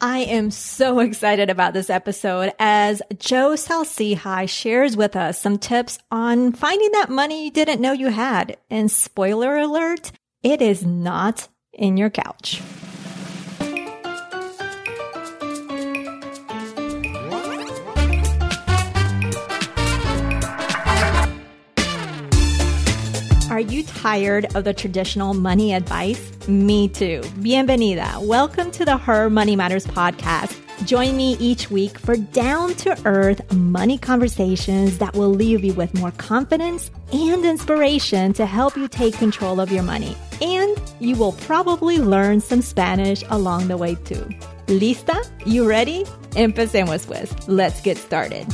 I am so excited about this episode as Joe Saul-Sehy shares with us some tips on finding that money you didn't know you had. And spoiler alert, it is not in your couch. Are you tired of the traditional money advice? Me too. Bienvenida. Welcome to the Her Money Matters podcast. Join me each week for down to earth money conversations that will leave you with more confidence and inspiration to help you take control of your money. And you will probably learn some Spanish along the way too. ¿Lista? You ready? Empecemos pues. Let's get started.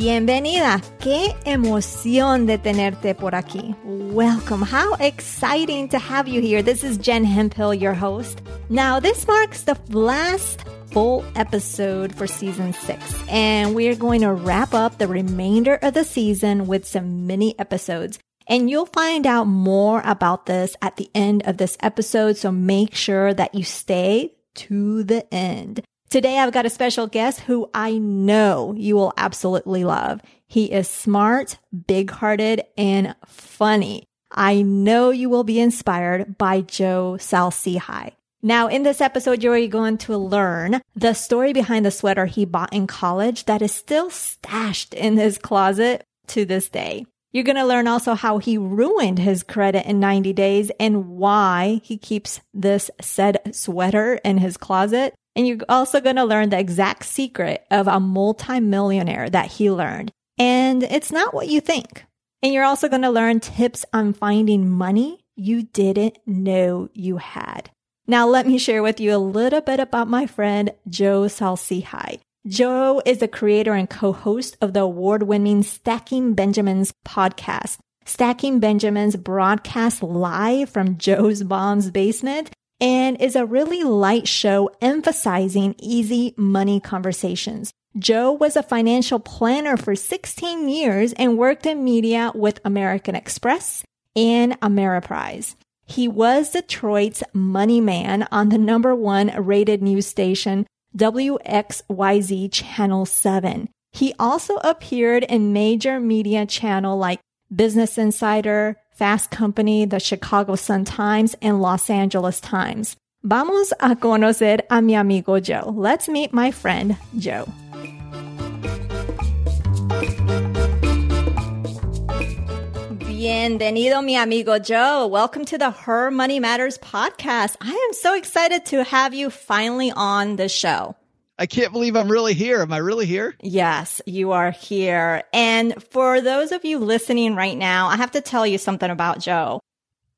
Bienvenida. Qué emoción de tenerte por aquí. Welcome. How exciting to have you here. This is Jen Hemphill, your host. Now, this marks the last full episode for season six, and we're going to wrap up the remainder of the season with some mini episodes. And you'll find out more about this at the end of this episode. So make sure that you stay to the end. Today I've got a special guest who I know you will absolutely love. He is smart, big hearted, and funny. I know you will be inspired by Joe Saul-Sehy. Now, in this episode, you're going to learn the story behind the sweater he bought in college that is still stashed in his closet to this day. You're going to learn also how he ruined his credit in 90 days and why he keeps this said sweater in his closet. And you're also going to learn the exact secret of a multimillionaire that he learned. And it's not what you think. And you're also going to learn tips on finding money you didn't know you had. Now, let me share with you a little bit about my friend Joe Saul-Sehy. Joe is the creator and co-host of the award-winning Stacking Benjamins podcast. Stacking Benjamins broadcasts live from Joe's mom's basement and is a really light show emphasizing easy money conversations. Joe was a financial planner for 16 years and worked in media with American Express and Ameriprise. He was Detroit's money man on the number one rated news station, WXYZ Channel 7. He also appeared in major media channel like Business Insider, Fast Company, the Chicago Sun-Times, and Los Angeles Times. Vamos a conocer a mi amigo Joe. Let's meet my friend Joe. Bienvenido, mi amigo Joe. Welcome to the Her Money Matters podcast. I am so excited to have you finally on the show. I can't believe I'm really here. Am I really here? Yes, you are here. And for those of you listening right now, I have to tell you something about Joe.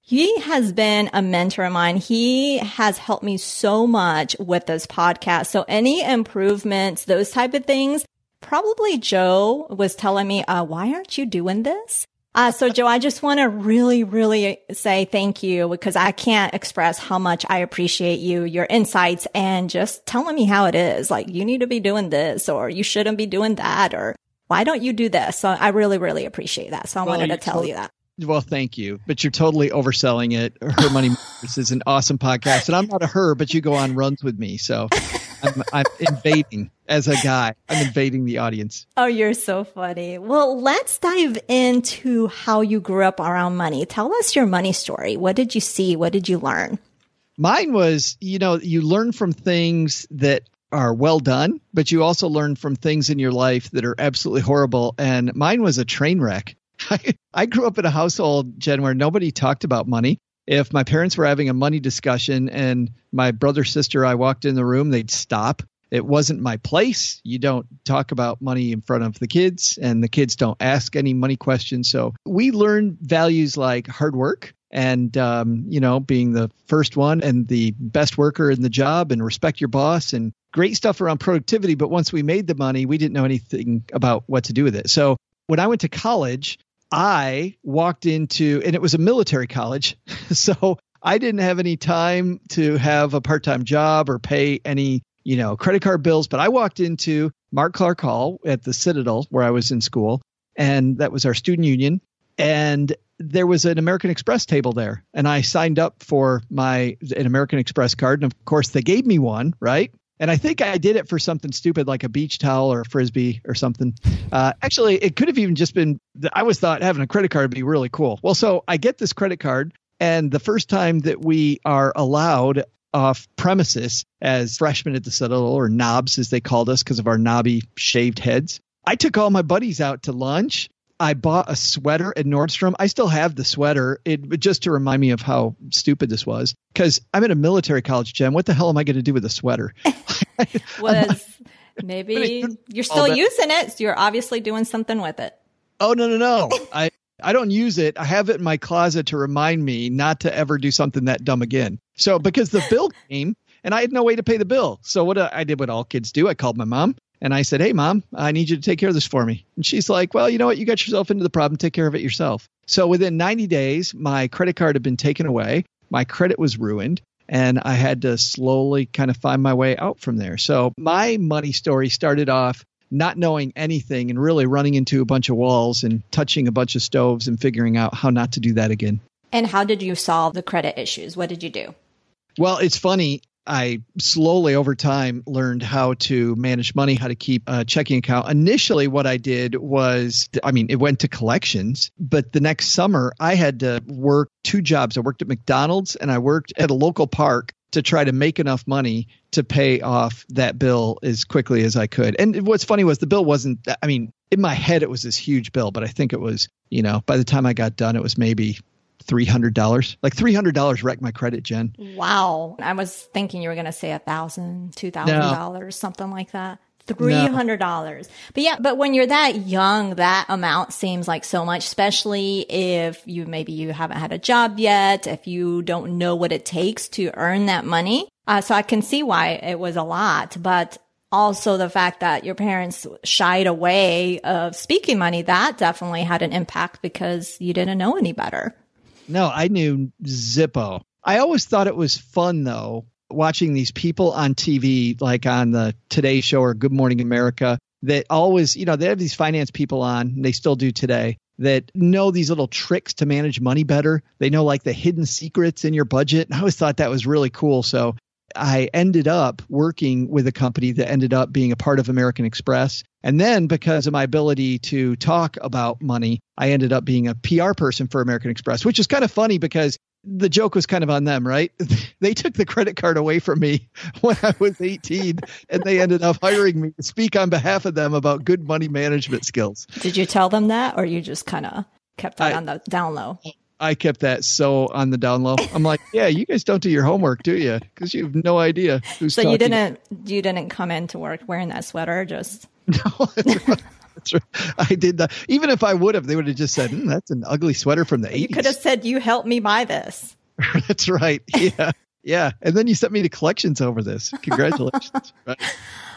He has been a mentor of mine. He has helped me so much with this podcast. So any improvements, those type of things, probably Joe was telling me, uh, why aren't you doing this? Uh, so Joe, I just want to really, really say thank you because I can't express how much I appreciate you, your insights and just telling me how it is. Like you need to be doing this or you shouldn't be doing that or why don't you do this? So I really, really appreciate that. So I well, wanted to tell you that. Well, thank you, but you're totally overselling it. Her Money Matters is an awesome podcast, and I'm not a her, but you go on runs with me, so I'm, I'm invading as a guy. I'm invading the audience. Oh, you're so funny. Well, let's dive into how you grew up around money. Tell us your money story. What did you see? What did you learn? Mine was, you know, you learn from things that are well done, but you also learn from things in your life that are absolutely horrible. And mine was a train wreck. I, grew up in a household, Jen, where nobody talked about money. If my parents were having a money discussion and my brother, sister, I walked in the room, they'd stop. It wasn't my place. You don't talk about money in front of the kids, and the kids don't ask any money questions. So we learned values like hard work and um, you know being the first one and the best worker in the job and respect your boss and great stuff around productivity but once we made the money we didn't know anything about what to do with it so when i went to college I walked into, and it was a military college. So I didn't have any time to have a part time job or pay any, you know, credit card bills. But I walked into Mark Clark Hall at the Citadel where I was in school, and that was our student union. And there was an American Express table there, and I signed up for my an American Express card, and of course they gave me one, right? And I think I did it for something stupid like a beach towel or a frisbee or something. Uh, actually, it could have even just been. I always thought having a credit card would be really cool. Well, so I get this credit card, and the first time that we are allowed off premises as freshmen at the Citadel, or knobs as they called us because of our knobby shaved heads, I took all my buddies out to lunch I bought a sweater at Nordstrom. I still have the sweater. It just to remind me of how stupid this was because I'm at a military college, Jen. What the hell am I going to do with a sweater? was maybe you're still using it. So you're obviously doing something with it. Oh no no no! I I don't use it. I have it in my closet to remind me not to ever do something that dumb again. So because the bill came and I had no way to pay the bill, so what I did what all kids do. I called my mom. And I said, Hey, mom, I need you to take care of this for me. And she's like, Well, you know what? You got yourself into the problem. Take care of it yourself. So within 90 days, my credit card had been taken away. My credit was ruined. And I had to slowly kind of find my way out from there. So my money story started off not knowing anything and really running into a bunch of walls and touching a bunch of stoves and figuring out how not to do that again. And how did you solve the credit issues? What did you do? Well, it's funny. I slowly over time learned how to manage money, how to keep a checking account. Initially, what I did was, I mean, it went to collections, but the next summer I had to work two jobs. I worked at McDonald's and I worked at a local park to try to make enough money to pay off that bill as quickly as I could. And what's funny was the bill wasn't, I mean, in my head, it was this huge bill, but I think it was, you know, by the time I got done, it was maybe three hundred dollars. Like three hundred dollars wrecked my credit, Jen. Wow. I was thinking you were gonna say a thousand, two thousand dollars, something like that. Three hundred dollars. No. But yeah, but when you're that young, that amount seems like so much, especially if you maybe you haven't had a job yet, if you don't know what it takes to earn that money. Uh, so I can see why it was a lot, but also the fact that your parents shied away of speaking money, that definitely had an impact because you didn't know any better. No, I knew Zippo. I always thought it was fun though, watching these people on TV, like on the Today Show or Good Morning America, that always, you know, they have these finance people on, they still do today, that know these little tricks to manage money better. They know like the hidden secrets in your budget. And I always thought that was really cool. So I ended up working with a company that ended up being a part of American Express. And then because of my ability to talk about money, I ended up being a PR person for American Express, which is kind of funny because the joke was kind of on them, right? they took the credit card away from me when I was 18 and they ended up hiring me to speak on behalf of them about good money management skills. Did you tell them that or you just kind of kept that I, on the down low? I kept that so on the down low. I'm like, yeah, you guys don't do your homework, do you? Because you have no idea who's. So you didn't you didn't come into work wearing that sweater, just. No, that's right. That's right. I did that. Even if I would have, they would have just said, mm, "That's an ugly sweater from the '80s." You could have said, "You helped me buy this." that's right. Yeah, yeah. And then you sent me to collections over this. Congratulations. right.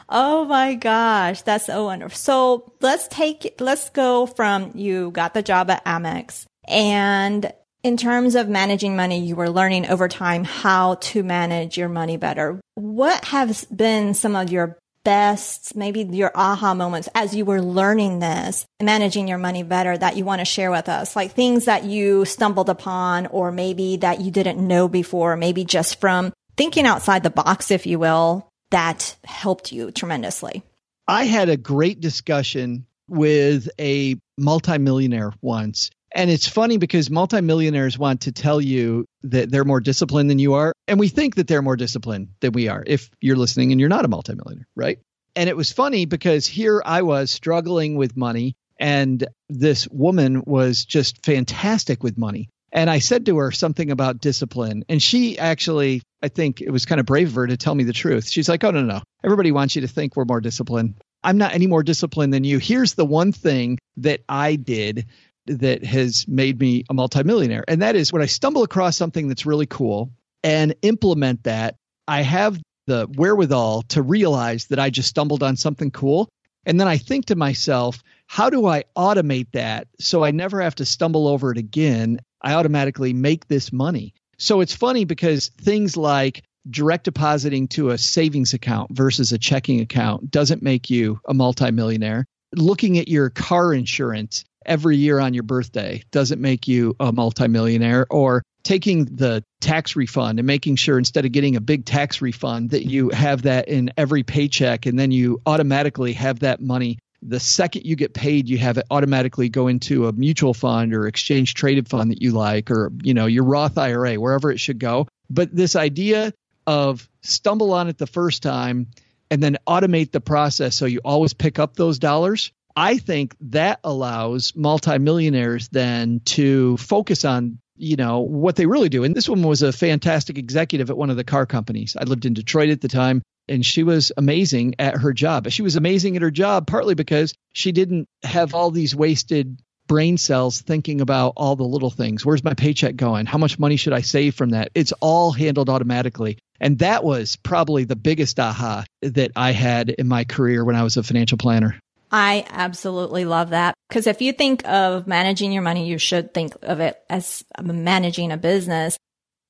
Oh my gosh, that's so wonderful. So let's take let's go from you got the job at Amex and in terms of managing money, you were learning over time how to manage your money better. What have been some of your best, maybe your aha moments as you were learning this, managing your money better that you want to share with us? Like things that you stumbled upon or maybe that you didn't know before, maybe just from thinking outside the box, if you will, that helped you tremendously. I had a great discussion with a multimillionaire once and it's funny because multimillionaires want to tell you that they're more disciplined than you are. And we think that they're more disciplined than we are if you're listening and you're not a multimillionaire, right? And it was funny because here I was struggling with money, and this woman was just fantastic with money. And I said to her something about discipline. And she actually, I think it was kind of brave of her to tell me the truth. She's like, oh, no, no. Everybody wants you to think we're more disciplined. I'm not any more disciplined than you. Here's the one thing that I did that has made me a multimillionaire. And that is when I stumble across something that's really cool and implement that, I have the wherewithal to realize that I just stumbled on something cool. And then I think to myself, how do I automate that so I never have to stumble over it again? I automatically make this money. So it's funny because things like direct depositing to a savings account versus a checking account doesn't make you a multimillionaire. Looking at your car insurance every year on your birthday? Doesn't make you a multimillionaire? Or taking the tax refund and making sure instead of getting a big tax refund that you have that in every paycheck and then you automatically have that money. The second you get paid you have it automatically go into a mutual fund or exchange traded fund that you like or you know your Roth IRA wherever it should go. But this idea of stumble on it the first time and then automate the process so you always pick up those dollars I think that allows multimillionaires then to focus on you know what they really do. And this woman was a fantastic executive at one of the car companies. I lived in detroit at the time and she was amazing at her job. She was amazing at her job partly because she didn't have all these wasted brain cells thinking about all the little things. Where's my paycheck going? How much money should i save from that? It's all handled automatically. And that was probably the biggest aha that i had in my career when i was a financial planner I absolutely love that. Because if you think of managing your money, you should think of it as managing a business.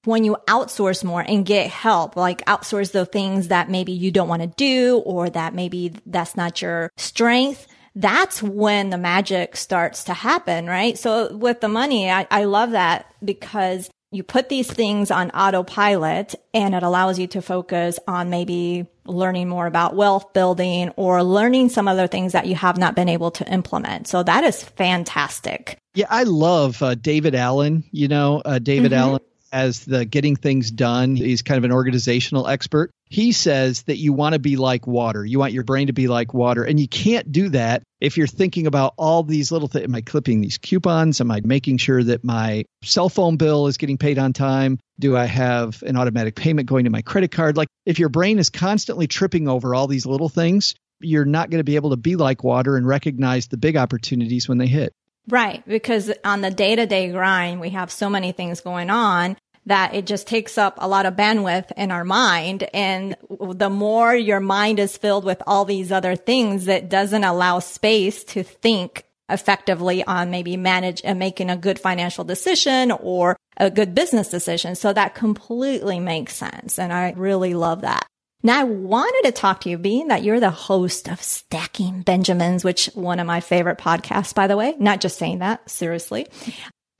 When you outsource more and get help, like outsource the things that maybe you don't want to do or that maybe that's not your strength, that's when the magic starts to happen, right? So with the money, I, I love that because you put these things on autopilot and it allows you to focus on maybe learning more about wealth building or learning some other things that you have not been able to implement. So that is fantastic. Yeah, I love uh, David Allen. You know, uh, David mm-hmm. Allen as the getting things done. He's kind of an organizational expert. He says that you want to be like water. You want your brain to be like water. And you can't do that if you're thinking about all these little things. Am I clipping these coupons? Am I making sure that my cell phone bill is getting paid on time? Do I have an automatic payment going to my credit card? Like if your brain is constantly tripping over all these little things, you're not going to be able to be like water and recognize the big opportunities when they hit. Right. Because on the day to day grind, we have so many things going on that it just takes up a lot of bandwidth in our mind. And the more your mind is filled with all these other things that doesn't allow space to think effectively on maybe manage and making a good financial decision or a good business decision. So that completely makes sense. And I really love that. Now I wanted to talk to you being that you're the host of Stacking Benjamins, which one of my favorite podcasts, by the way, not just saying that seriously.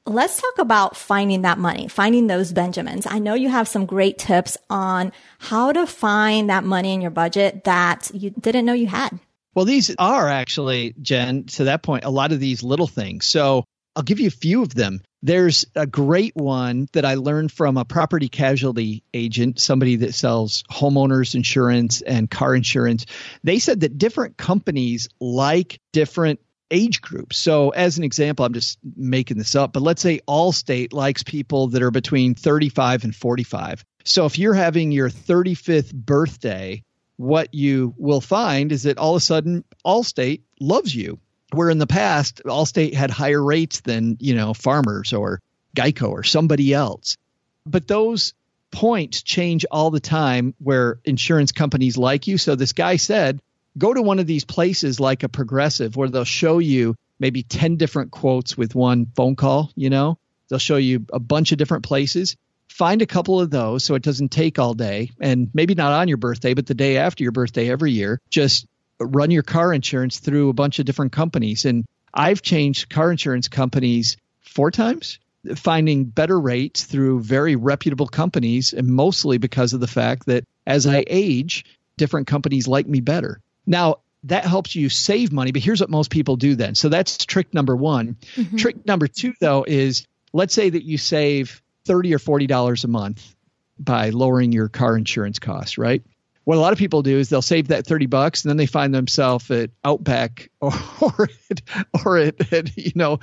Let's talk about finding that money, finding those Benjamins. I know you have some great tips on how to find that money in your budget that you didn't know you had. Well, these are actually, Jen, to that point, a lot of these little things. So I'll give you a few of them. There's a great one that I learned from a property casualty agent, somebody that sells homeowners insurance and car insurance. They said that different companies like different age groups. So, as an example, I'm just making this up, but let's say Allstate likes people that are between 35 and 45. So, if you're having your 35th birthday, what you will find is that all of a sudden Allstate loves you. Where in the past, Allstate had higher rates than, you know, farmers or Geico or somebody else. But those points change all the time where insurance companies like you. So this guy said, go to one of these places like a progressive where they'll show you maybe 10 different quotes with one phone call, you know? They'll show you a bunch of different places. Find a couple of those so it doesn't take all day and maybe not on your birthday, but the day after your birthday every year. Just run your car insurance through a bunch of different companies. And I've changed car insurance companies four times, finding better rates through very reputable companies, and mostly because of the fact that as I age, different companies like me better. Now, that helps you save money, but here's what most people do then. So that's trick number one. Mm-hmm. Trick number two, though, is let's say that you save 30 or $40 a month by lowering your car insurance costs, right? What a lot of people do is they'll save that 30 bucks and then they find themselves at Outback or, or, at, or at, at, you know,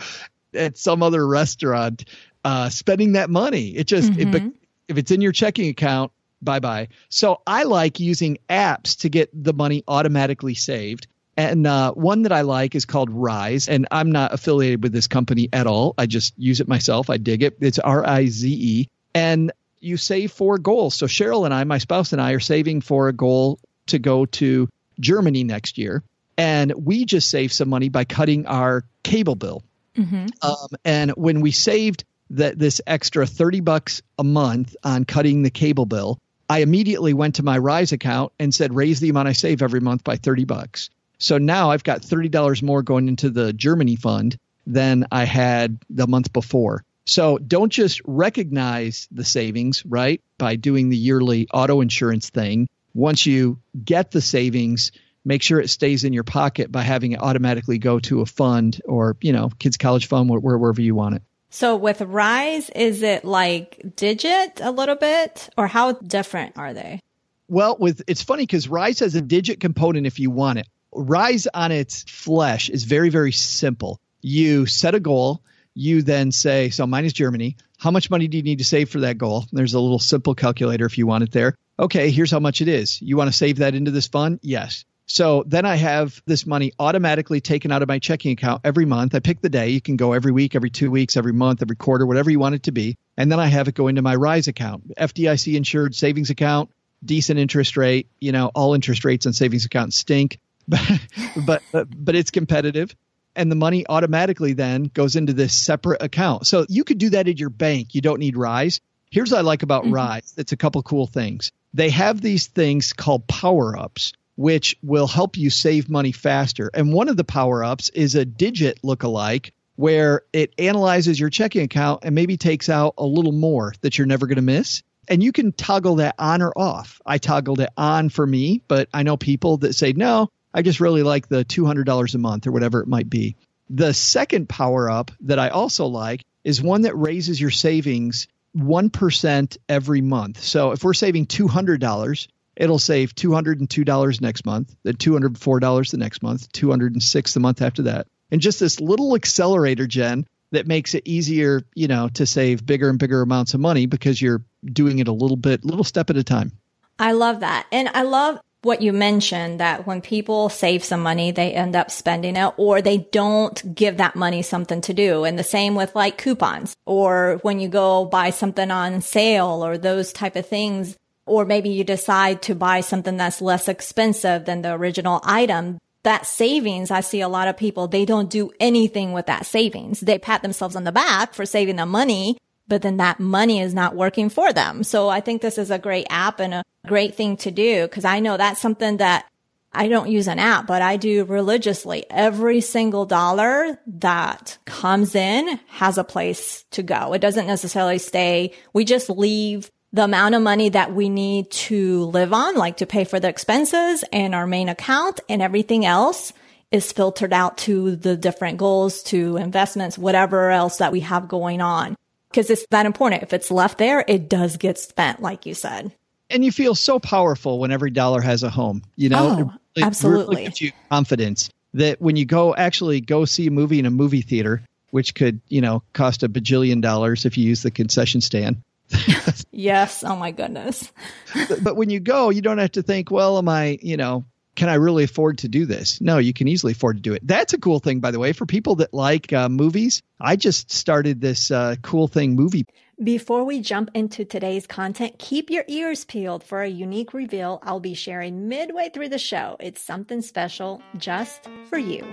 at some other restaurant uh, spending that money. It just, mm-hmm. it, if it's in your checking account, bye bye. So I like using apps to get the money automatically saved. And uh, one that I like is called Rize. and I'm not affiliated with this company at all. I just use it myself. I dig it. It's R I Z E, and you save for goals. So Cheryl and I, my spouse and I, are saving for a goal to go to Germany next year, and we just saved some money by cutting our cable bill. Mm-hmm. Um, and when we saved that this extra 30 bucks a month on cutting the cable bill, I immediately went to my Rize account and said, raise the amount I save every month by 30 bucks. So now I've got $30 more going into the Germany fund. than I had the month before. So don't just recognize the savings, right, by doing the yearly auto insurance thing. Once you get the savings, make sure it stays in your pocket by having it automatically go to a fund or, you know, kids college fund, wherever you want it. So with Rize, is it like digit a little bit or how different are they? Well, with it's funny because Rize has a digit component if you want it. Rize on its flesh is very, very simple. You set a goal, you then say, so mine is Germany. How much money do you need to save for that goal? There's a little simple calculator if you want it there. Okay, here's how much it is. You want to save that into this fund? Yes. So then I have this money automatically taken out of my checking account every month. I pick the day. You can go every week, every two weeks, every month, every quarter, whatever you want it to be. And then I have it go into my Rize account, FDIC insured savings account, decent interest rate. You know, all interest rates on savings accounts stink, but, but, but it's competitive and the money automatically then goes into this separate account. So you could do that at your bank. You don't need Rize. Here's what I like about mm-hmm. Rize. It's a couple cool things. They have these things called power ups, which will help you save money faster. And one of the power ups is a digit look-alike where it analyzes your checking account and maybe takes out a little more that you're never going to miss. And you can toggle that on or off. I toggled it on for me, but I know people that say, no, I just really like the $200 a month or whatever it might be. The second power up that I also like is one that raises your savings 1% every month. So if we're saving $200, it'll save $202 next month, then $204 the next month, 206 the month after that. And just this little accelerator, Jen, that makes it easier, you know, to save bigger and bigger amounts of money because you're doing it a little bit, little step at a time. I love that. And I love what you mentioned that when people save some money, they end up spending it or they don't give that money something to do. And the same with like coupons or when you go buy something on sale or those type of things. Or maybe you decide to buy something that's less expensive than the original item. That savings, I see a lot of people, they don't do anything with that savings. They pat themselves on the back for saving the money, but then that money is not working for them. So I think this is a great app and a great thing to do because I know that's something that I don't use an app, but I do religiously. Every single dollar that comes in has a place to go. It doesn't necessarily stay. We just leave the amount of money that we need to live on, like to pay for the expenses and our main account and everything else is filtered out to the different goals, to investments, whatever else that we have going on. Cause it's that important. If it's left there, it does get spent, like you said and you feel so powerful when every dollar has a home. You know, oh, really, absolutely really gives you confidence that when you go actually go see a movie in a movie theater, which could you know cost a bajillion dollars if you use the concession stand. yes. Oh my goodness. but, when you go, you don't have to think, well, am I, you know, can I really afford to do this? No, you can easily afford to do it. That's a cool thing, by the way, for people that like uh, movies. I just started this uh, cool thing movie before we jump into today's content, keep your ears peeled for a unique reveal I'll be sharing midway through the show. It's something special just for you.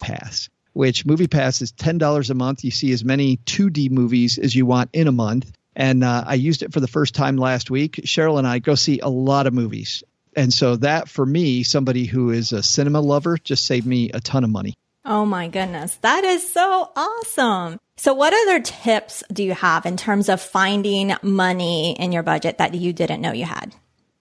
Pass, which Movie Pass is $10 a month. You see as many 2D movies as you want in a month. And uh, I used it for the first time last week. Cheryl and I go see a lot of movies. And so that for me, somebody who is a cinema lover, just saved me a ton of money. Oh my goodness. That is so awesome. So what other tips do you have in terms of finding money in your budget that you didn't know you had?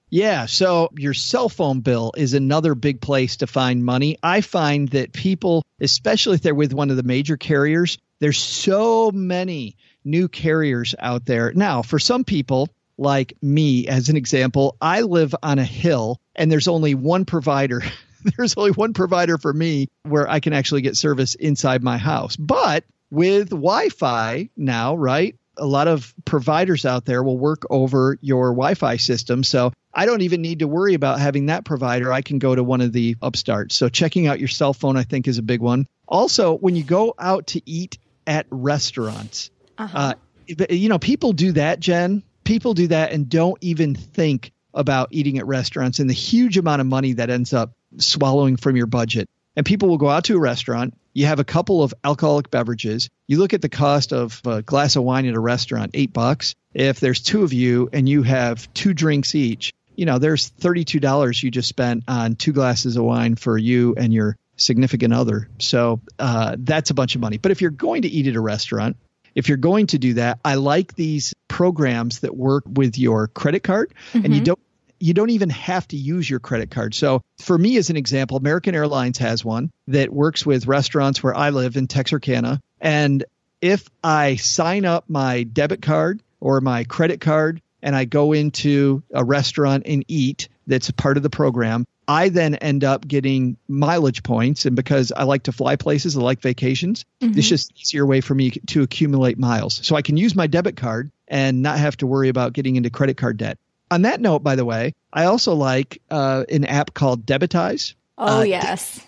Yeah, so your cell phone bill is another big place to find money. I find that people, especially if they're with one of the major carriers, there's so many new carriers out there. Now, for some people, like me as an example, I live on a hill and there's only one provider there's only one provider for me where I can actually get service inside my house. But with Wi Fi now, right? A lot of providers out there will work over your Wi Fi system. So I don't even need to worry about having that provider. I can go to one of the upstarts. So checking out your cell phone, I think, is a big one. Also, when you go out to eat at restaurants, uh-huh. uh, you know, people do that, Jen. People do that and don't even think about eating at restaurants and the huge amount of money that ends up swallowing from your budget. And people will go out to a restaurant. You have a couple of alcoholic beverages. You look at the cost of a glass of wine at a restaurant, eight bucks. If there's two of you and you have two drinks each, you know, there's $32 you just spent on two glasses of wine for you and your significant other. So uh, that's a bunch of money. But if you're going to eat at a restaurant, if you're going to do that, I like these programs that work with your credit card mm-hmm. and you don't you don't even have to use your credit card. So for me as an example, American Airlines has one that works with restaurants where I live in Texarkana and if I sign up my debit card or my credit card and I go into a restaurant and eat that's a part of the program, I then end up getting mileage points. And because I like to fly places, I like vacations, mm-hmm. it's just an easier way for me to accumulate miles. So I can use my debit card and not have to worry about getting into credit card debt. On that note, by the way, I also like uh, an app called Debitize. Oh, uh, yes. De-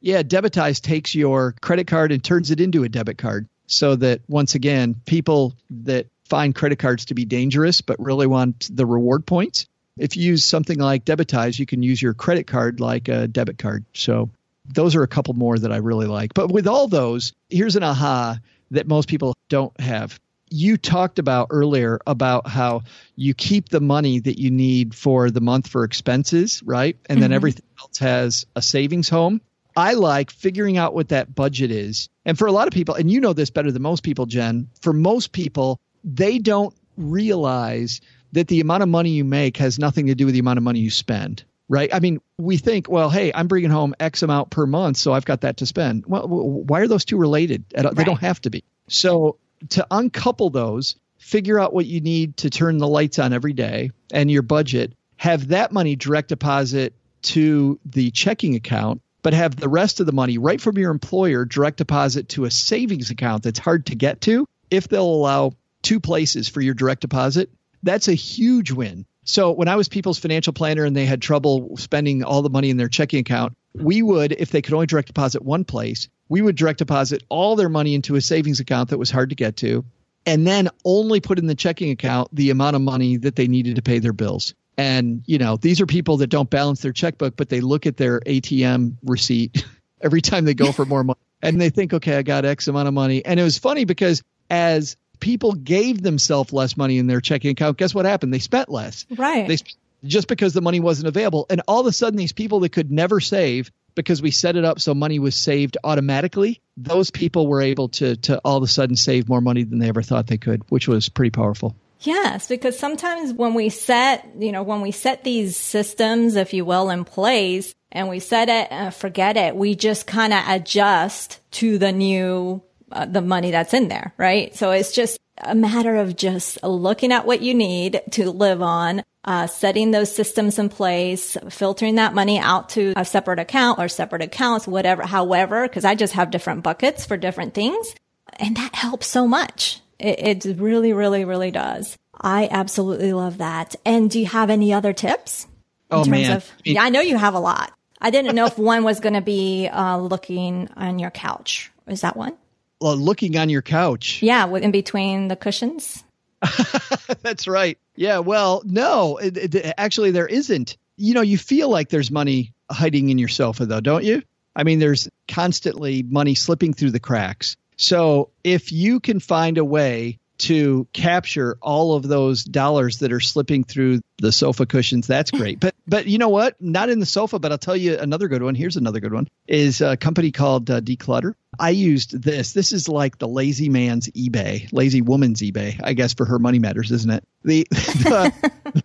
yeah, Debitize takes your credit card and turns it into a debit card so that once again, people that find credit cards to be dangerous but really want the reward points if you use something like Debitize, you can use your credit card like a debit card. So those are a couple more that I really like. But with all those, here's an aha that most people don't have. You talked about earlier about how you keep the money that you need for the month for expenses, right? And mm-hmm. then everything else has a savings home. I like figuring out what that budget is. And for a lot of people, and you know this better than most people, Jen, for most people, they don't realize that the amount of money you make has nothing to do with the amount of money you spend right? I mean, we think, well, hey, I'm bringing home X amount per month, so I've got that to spend. Well, why are those two related? They right. don't have to be. So to uncouple those, figure out what you need to turn the lights on every day and your budget, have that money direct deposit to the checking account, but have the rest of the money right from your employer direct deposit to a savings account that's hard to get to if they'll allow two places for your direct deposit that's a huge win. So when I was people's financial planner and they had trouble spending all the money in their checking account, we would, if they could only direct deposit one place, we would direct deposit all their money into a savings account that was hard to get to, and then only put in the checking account the amount of money that they needed to pay their bills. And, you know, these are people that don't balance their checkbook, but they look at their ATM receipt every time they go for more money and they think, okay, I got X amount of money. And it was funny because as people gave themselves less money in their checking account, guess what happened? They spent less. Right. They just because the money wasn't available. And all of a sudden, these people that could never save because we set it up so money was saved automatically, those people were able to to all of a sudden save more money than they ever thought they could, which was pretty powerful. Yes, because sometimes when we set, you know, when we set these systems, if you will, in place and we set it and forget it, we just kind of adjust to the new uh, the money that's in there, right? So it's just a matter of just looking at what you need to live on, uh, setting those systems in place, filtering that money out to a separate account or separate accounts, whatever, however, because I just have different buckets for different things. And that helps so much. It, it really, really, really does. I absolutely love that. And do you have any other tips? Oh man, of, yeah, I know you have a lot. I didn't know if one was going to be uh, looking on your couch. Is that one? Uh, looking on your couch. Yeah, in between the cushions. That's right. Yeah. Well, no, it, it, actually, there isn't. You know, you feel like there's money hiding in your sofa, though, don't you? I mean, there's constantly money slipping through the cracks. So if you can find a way to capture all of those dollars that are slipping through the sofa cushions. That's great. But but you know what? Not in the sofa but i'll tell you another good one. Here's another good one. Is a company called uh, decluttr i used this. This is like the lazy man's ebay lazy woman's ebay i guess for her money matters isn't it? The, the,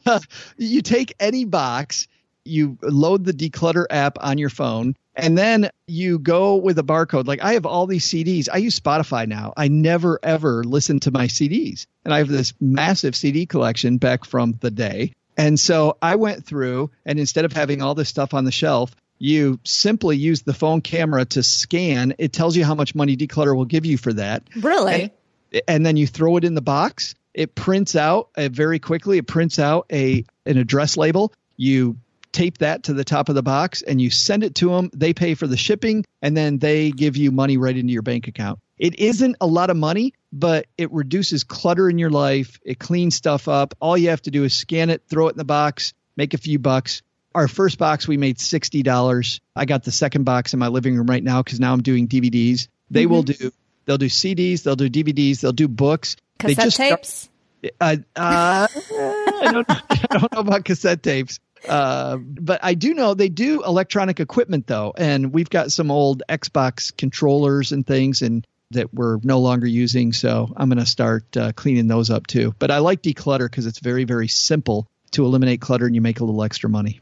the you take any box you load the decluttr app on your phone and then you go with a barcode. Like I have all these CDs. I use Spotify now. I never ever listen to my CDs. And I have this massive CD collection back from the day. And so I went through and instead of having all this stuff on the shelf, you simply use the phone camera to scan. It tells you how much money decluttr will give you for that. Really? And, and then you throw it in the box. It prints out uh, very quickly. It prints out a an address label. You tape that to the top of the box and you send it to them. They pay for the shipping and then they give you money right into your bank account. It isn't a lot of money, but it reduces clutter in your life. It cleans stuff up. All you have to do is scan it, throw it in the box, make a few bucks. Our first box, we made $60. I got the second box in my living room right now because now I'm doing DVDs. They mm-hmm. will do, they'll do CDs, they'll do DVDs, they'll do books. Cassette they just tapes? Uh, uh, I, don't, I don't know about cassette tapes. Uh, but I do know they do electronic equipment though, and we've got some old Xbox controllers and things, and that we're no longer using. So I'm going to start uh, cleaning those up too. But I like decluttr because it's very very simple to eliminate clutter, and you make a little extra money.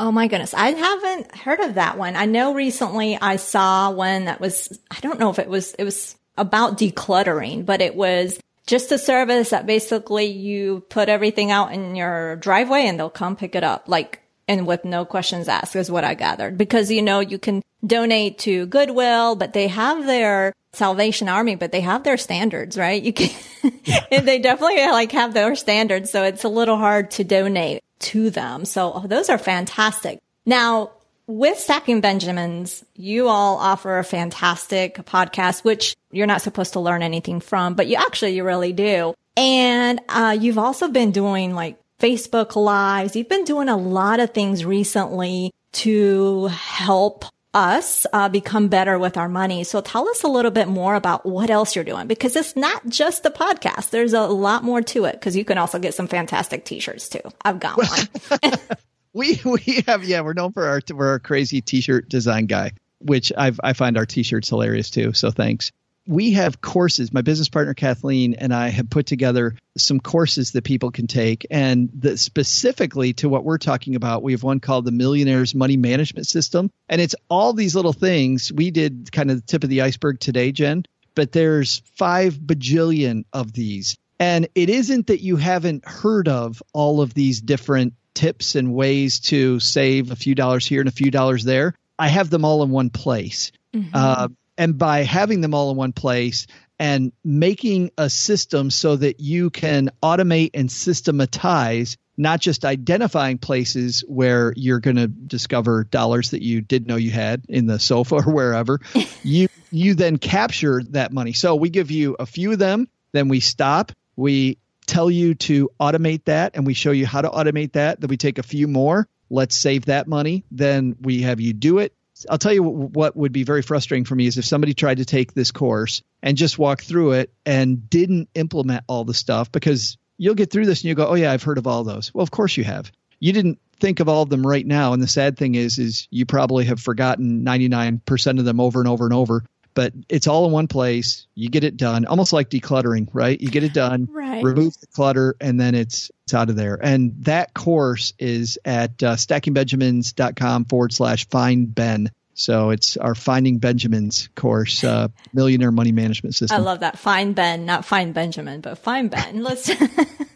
Oh my goodness. I haven't heard of that one. I know recently I saw one that was, I don't know if it was, it was about decluttering, but it was just a service that basically you put everything out in your driveway and they'll come pick it up. Like, and with no questions asked is what I gathered because, you know, you can donate to Goodwill, but they have their Salvation Army, but they have their standards, right? You can, they definitely like have their standards. So it's a little hard to donate to them. So oh, those are fantastic. Now, with Stacking Benjamins, you all offer a fantastic podcast, which you're not supposed to learn anything from, but you actually, you really do. And, uh, you've also been doing like Facebook lives. You've been doing a lot of things recently to help us uh, become better with our money. So tell us a little bit more about what else you're doing because it's not just the podcast. There's a lot more to it because you can also get some fantastic t-shirts too. I've got one. we we have yeah we're known for our we're our crazy t-shirt design guy, which I I find our t-shirts hilarious too. So thanks we have courses. My business partner Kathleen and I have put together some courses that people can take, and the, specifically to what we're talking about, we have one called the Millionaire's Money Management System, and it's all these little things. We did kind of the tip of the iceberg today, Jen, but there's five bajillion of these, and it isn't that you haven't heard of all of these different tips and ways to save a few dollars here and a few dollars there. I have them all in one place. Mm-hmm. Uh, and by having them all in one place and making a system so that you can automate and systematize not just identifying places where you're going to discover dollars that you didn't know you had in the sofa or wherever you you then capture that money so we give you a few of them then we stop we tell you to automate that and we show you how to automate that then we take a few more let's save that money then we have you do it I'll tell you what would be very frustrating for me is if somebody tried to take this course and just walk through it and didn't implement all the stuff because you'll get through this and you go, "Oh yeah, I've heard of all those." Well, of course you have. You didn't think of all of them right now, and the sad thing is is you probably have forgotten 99% of them over and over and over but it's all in one place. You get it done, almost like decluttering, right? You get it done, right. remove the clutter, and then it's it's out of there. And that course is at uh, stackingbenjamins.com forward slash find Ben. So it's our Finding Benjamins course, uh, Millionaire Money Management System. I love that. Find Ben, not Find Benjamin, but Find Ben. Let's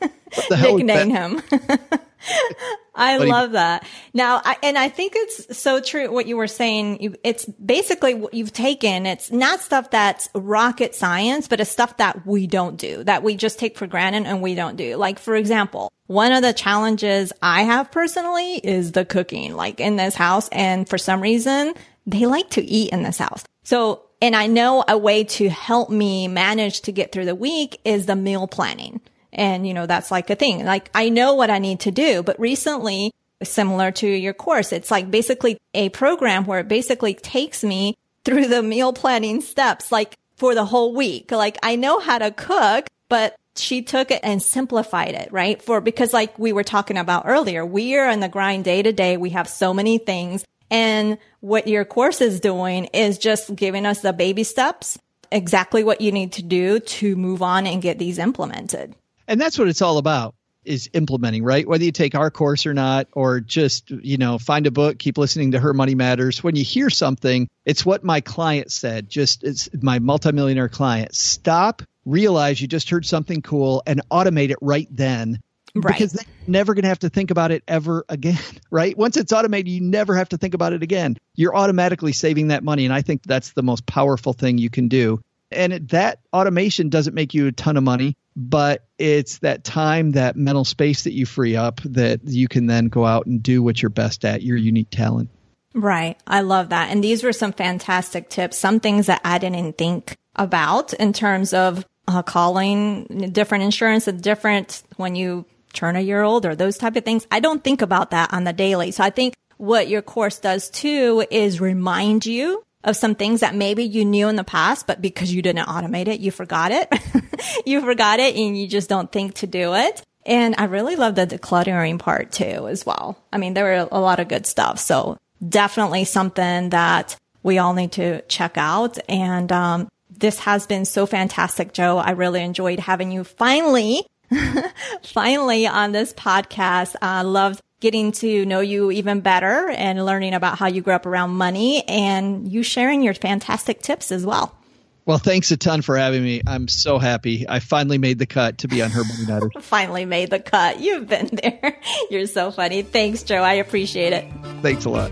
nickname him. I love that. Now, I, and I think it's so true what you were saying. You, it's basically what you've taken. It's not stuff that's rocket science, but it's stuff that we don't do, that we just take for granted and we don't do. Like, for example, one of the challenges I have personally is the cooking, like in this house. And for some reason, they like to eat in this house. So, and I know a way to help me manage to get through the week is the meal planning. And, you know, that's like a thing. Like I know what I need to do, but recently, similar to your course, it's like basically a program where it basically takes me through the meal planning steps, like for the whole week. Like I know how to cook, but she took it and simplified it, right? For, because like we were talking about earlier, we are in the grind day to day. We have so many things. And what your course is doing is just giving us the baby steps, exactly what you need to do to move on and get these implemented. And that's what it's all about is implementing, right? Whether you take our course or not, or just, you know, find a book, keep listening to Her Money Matters. When you hear something, it's what my client said, just it's my multimillionaire client. Stop, realize you just heard something cool and automate it right then. Right. Because they're never going to have to think about it ever again, right? Once it's automated, you never have to think about it again. You're automatically saving that money. And I think that's the most powerful thing you can do. And it, that automation doesn't make you a ton of money but it's that time, that mental space that you free up that you can then go out and do what you're best at, your unique talent. Right. I love that. And these were some fantastic tips, some things that I didn't think about in terms of uh, calling different insurance and different when you turn a year old or those type of things. I don't think about that on the daily. So I think what your course does too is remind you of some things that maybe you knew in the past, but because you didn't automate it, you forgot it. you forgot it and you just don't think to do it. And I really love the decluttering part too, as well. I mean, there were a lot of good stuff. So definitely something that we all need to check out. And, um, this has been so fantastic, Joe. I really enjoyed having you finally, finally on this podcast. I loved getting to know you even better and learning about how you grew up around money and you sharing your fantastic tips as well. Well, thanks a ton for having me. I'm so happy. I finally made the cut to be on Her Money Matters. finally made the cut. You've been there. You're so funny. Thanks, Joe. I appreciate it. Thanks a lot.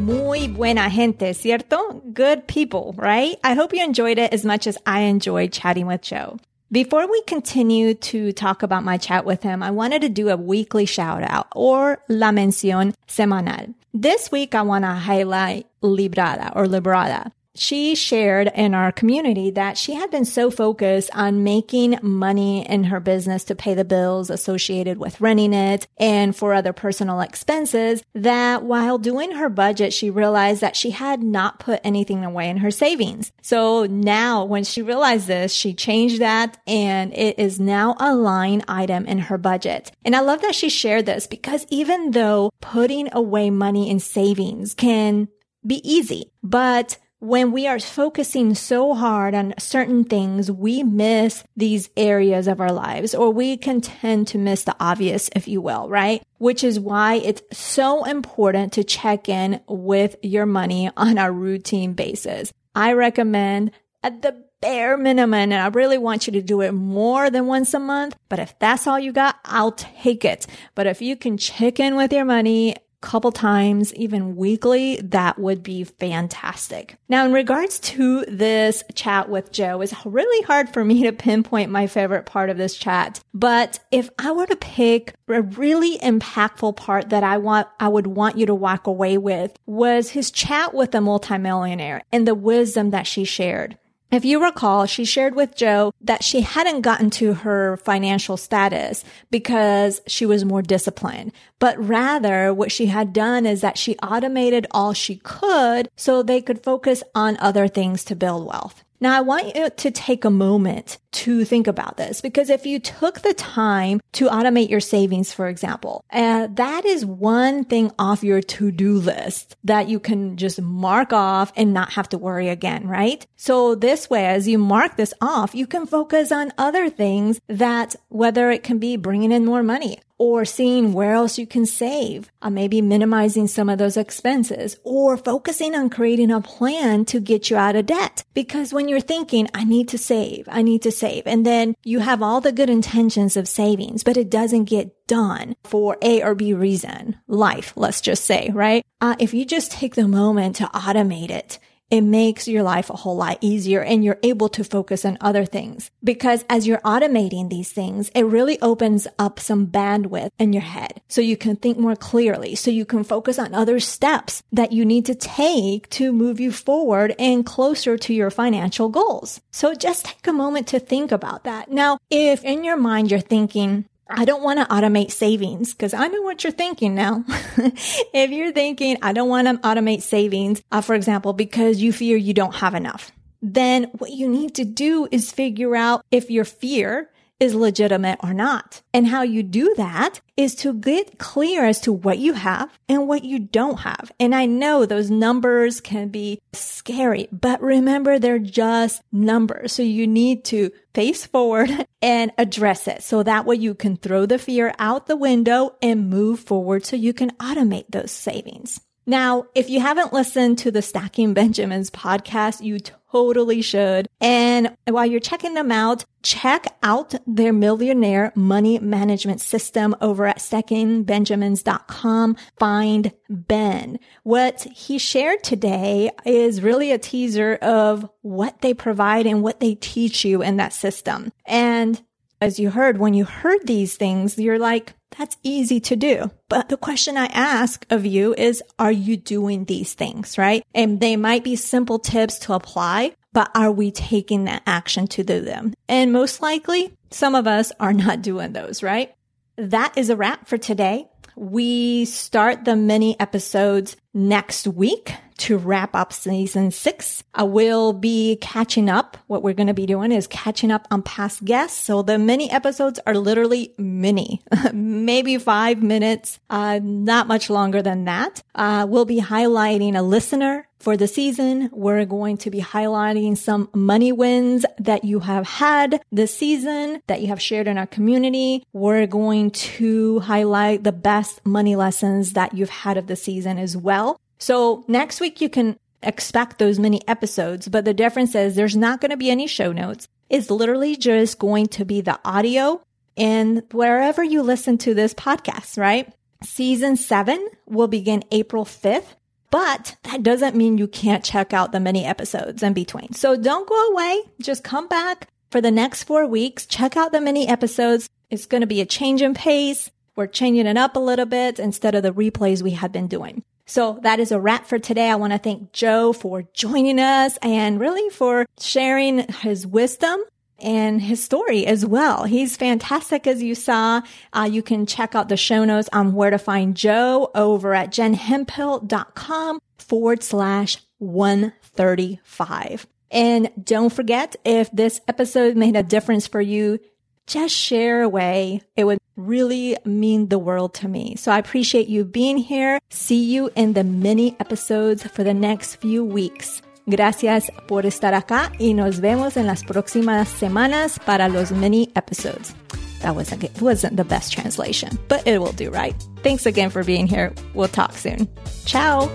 Muy buena gente, ¿cierto? Good people, right? I hope you enjoyed it as much as I enjoyed chatting with Joe. Before we continue to talk about my chat with him, I wanted to do a weekly shout out or la mención semanal. This week, I want to highlight Librada or Librada she shared in our community that she had been so focused on making money in her business to pay the bills associated with running it and for other personal expenses that while doing her budget, she realized that she had not put anything away in her savings. So now when she realized this, she changed that and it is now a line item in her budget. And I love that she shared this because even though putting away money in savings can be easy, but when we are focusing so hard on certain things, we miss these areas of our lives or we can tend to miss the obvious, if you will, right? Which is why it's so important to check in with your money on a routine basis. I recommend at the bare minimum, and I really want you to do it more than once a month. But if that's all you got, I'll take it. But if you can check in with your money couple times, even weekly, that would be fantastic. Now, in regards to this chat with Joe, it's really hard for me to pinpoint my favorite part of this chat. But if I were to pick a really impactful part that I want, I would want you to walk away with was his chat with the multimillionaire and the wisdom that she shared. If you recall, she shared with Joe that she hadn't gotten to her financial status because she was more disciplined, but rather what she had done is that she automated all she could so they could focus on other things to build wealth. Now I want you to take a moment to think about this because if you took the time to automate your savings, for example, uh, that is one thing off your to-do list that you can just mark off and not have to worry again, right? So this way, as you mark this off, you can focus on other things that whether it can be bringing in more money, or seeing where else you can save, uh, maybe minimizing some of those expenses or focusing on creating a plan to get you out of debt. Because when you're thinking, I need to save, I need to save, and then you have all the good intentions of savings, but it doesn't get done for A or B reason, life, let's just say, right? Uh, if you just take the moment to automate it, it makes your life a whole lot easier and you're able to focus on other things. Because as you're automating these things, it really opens up some bandwidth in your head. So you can think more clearly. So you can focus on other steps that you need to take to move you forward and closer to your financial goals. So just take a moment to think about that. Now, if in your mind you're thinking, I don't want to automate savings because I know what you're thinking now. if you're thinking, I don't want to automate savings, uh, for example, because you fear you don't have enough, then what you need to do is figure out if your fear is legitimate or not. And how you do that is to get clear as to what you have and what you don't have. And I know those numbers can be scary, but remember they're just numbers. So you need to face forward and address it. So that way you can throw the fear out the window and move forward so you can automate those savings. Now, if you haven't listened to the Stacking Benjamins podcast, you totally should. And while you're checking them out, check out their millionaire money management system over at stackingbenjamins.com. Find Ben. What he shared today is really a teaser of what they provide and what they teach you in that system. And as you heard, when you heard these things, you're like, that's easy to do. But the question I ask of you is, are you doing these things, right? And they might be simple tips to apply, but are we taking that action to do them? And most likely, some of us are not doing those, right? That is a wrap for today. We start the mini episodes next week to wrap up season six. I will be catching up. What we're going to be doing is catching up on past guests. So the mini episodes are literally mini, maybe five minutes, uh, not much longer than that. Uh, we'll be highlighting a listener for the season. We're going to be highlighting some money wins that you have had this season that you have shared in our community. We're going to highlight the best money lessons that you've had of the season as well. So next week you can expect those mini episodes, but the difference is there's not going to be any show notes. It's literally just going to be the audio and wherever you listen to this podcast, right? Season seven will begin April 5th. But that doesn't mean you can't check out the mini episodes in between. So don't go away. Just come back for the next four weeks. Check out the mini episodes. It's going to be a change in pace. We're changing it up a little bit instead of the replays we had been doing. So that is a wrap for today. I want to thank Joe for joining us and really for sharing his wisdom and his story as well. He's fantastic as you saw. Uh, you can check out the show notes on where to find Joe over at jenhemphill.com forward slash 135. And don't forget, if this episode made a difference for you, just share away. It would really mean the world to me. So I appreciate you being here. See you in the mini episodes for the next few weeks. Gracias por estar acá y nos vemos en las próximas semanas para los mini episodes. That wasn't, wasn't the best translation, but it will do, right? Thanks again for being here. We'll talk soon. Ciao.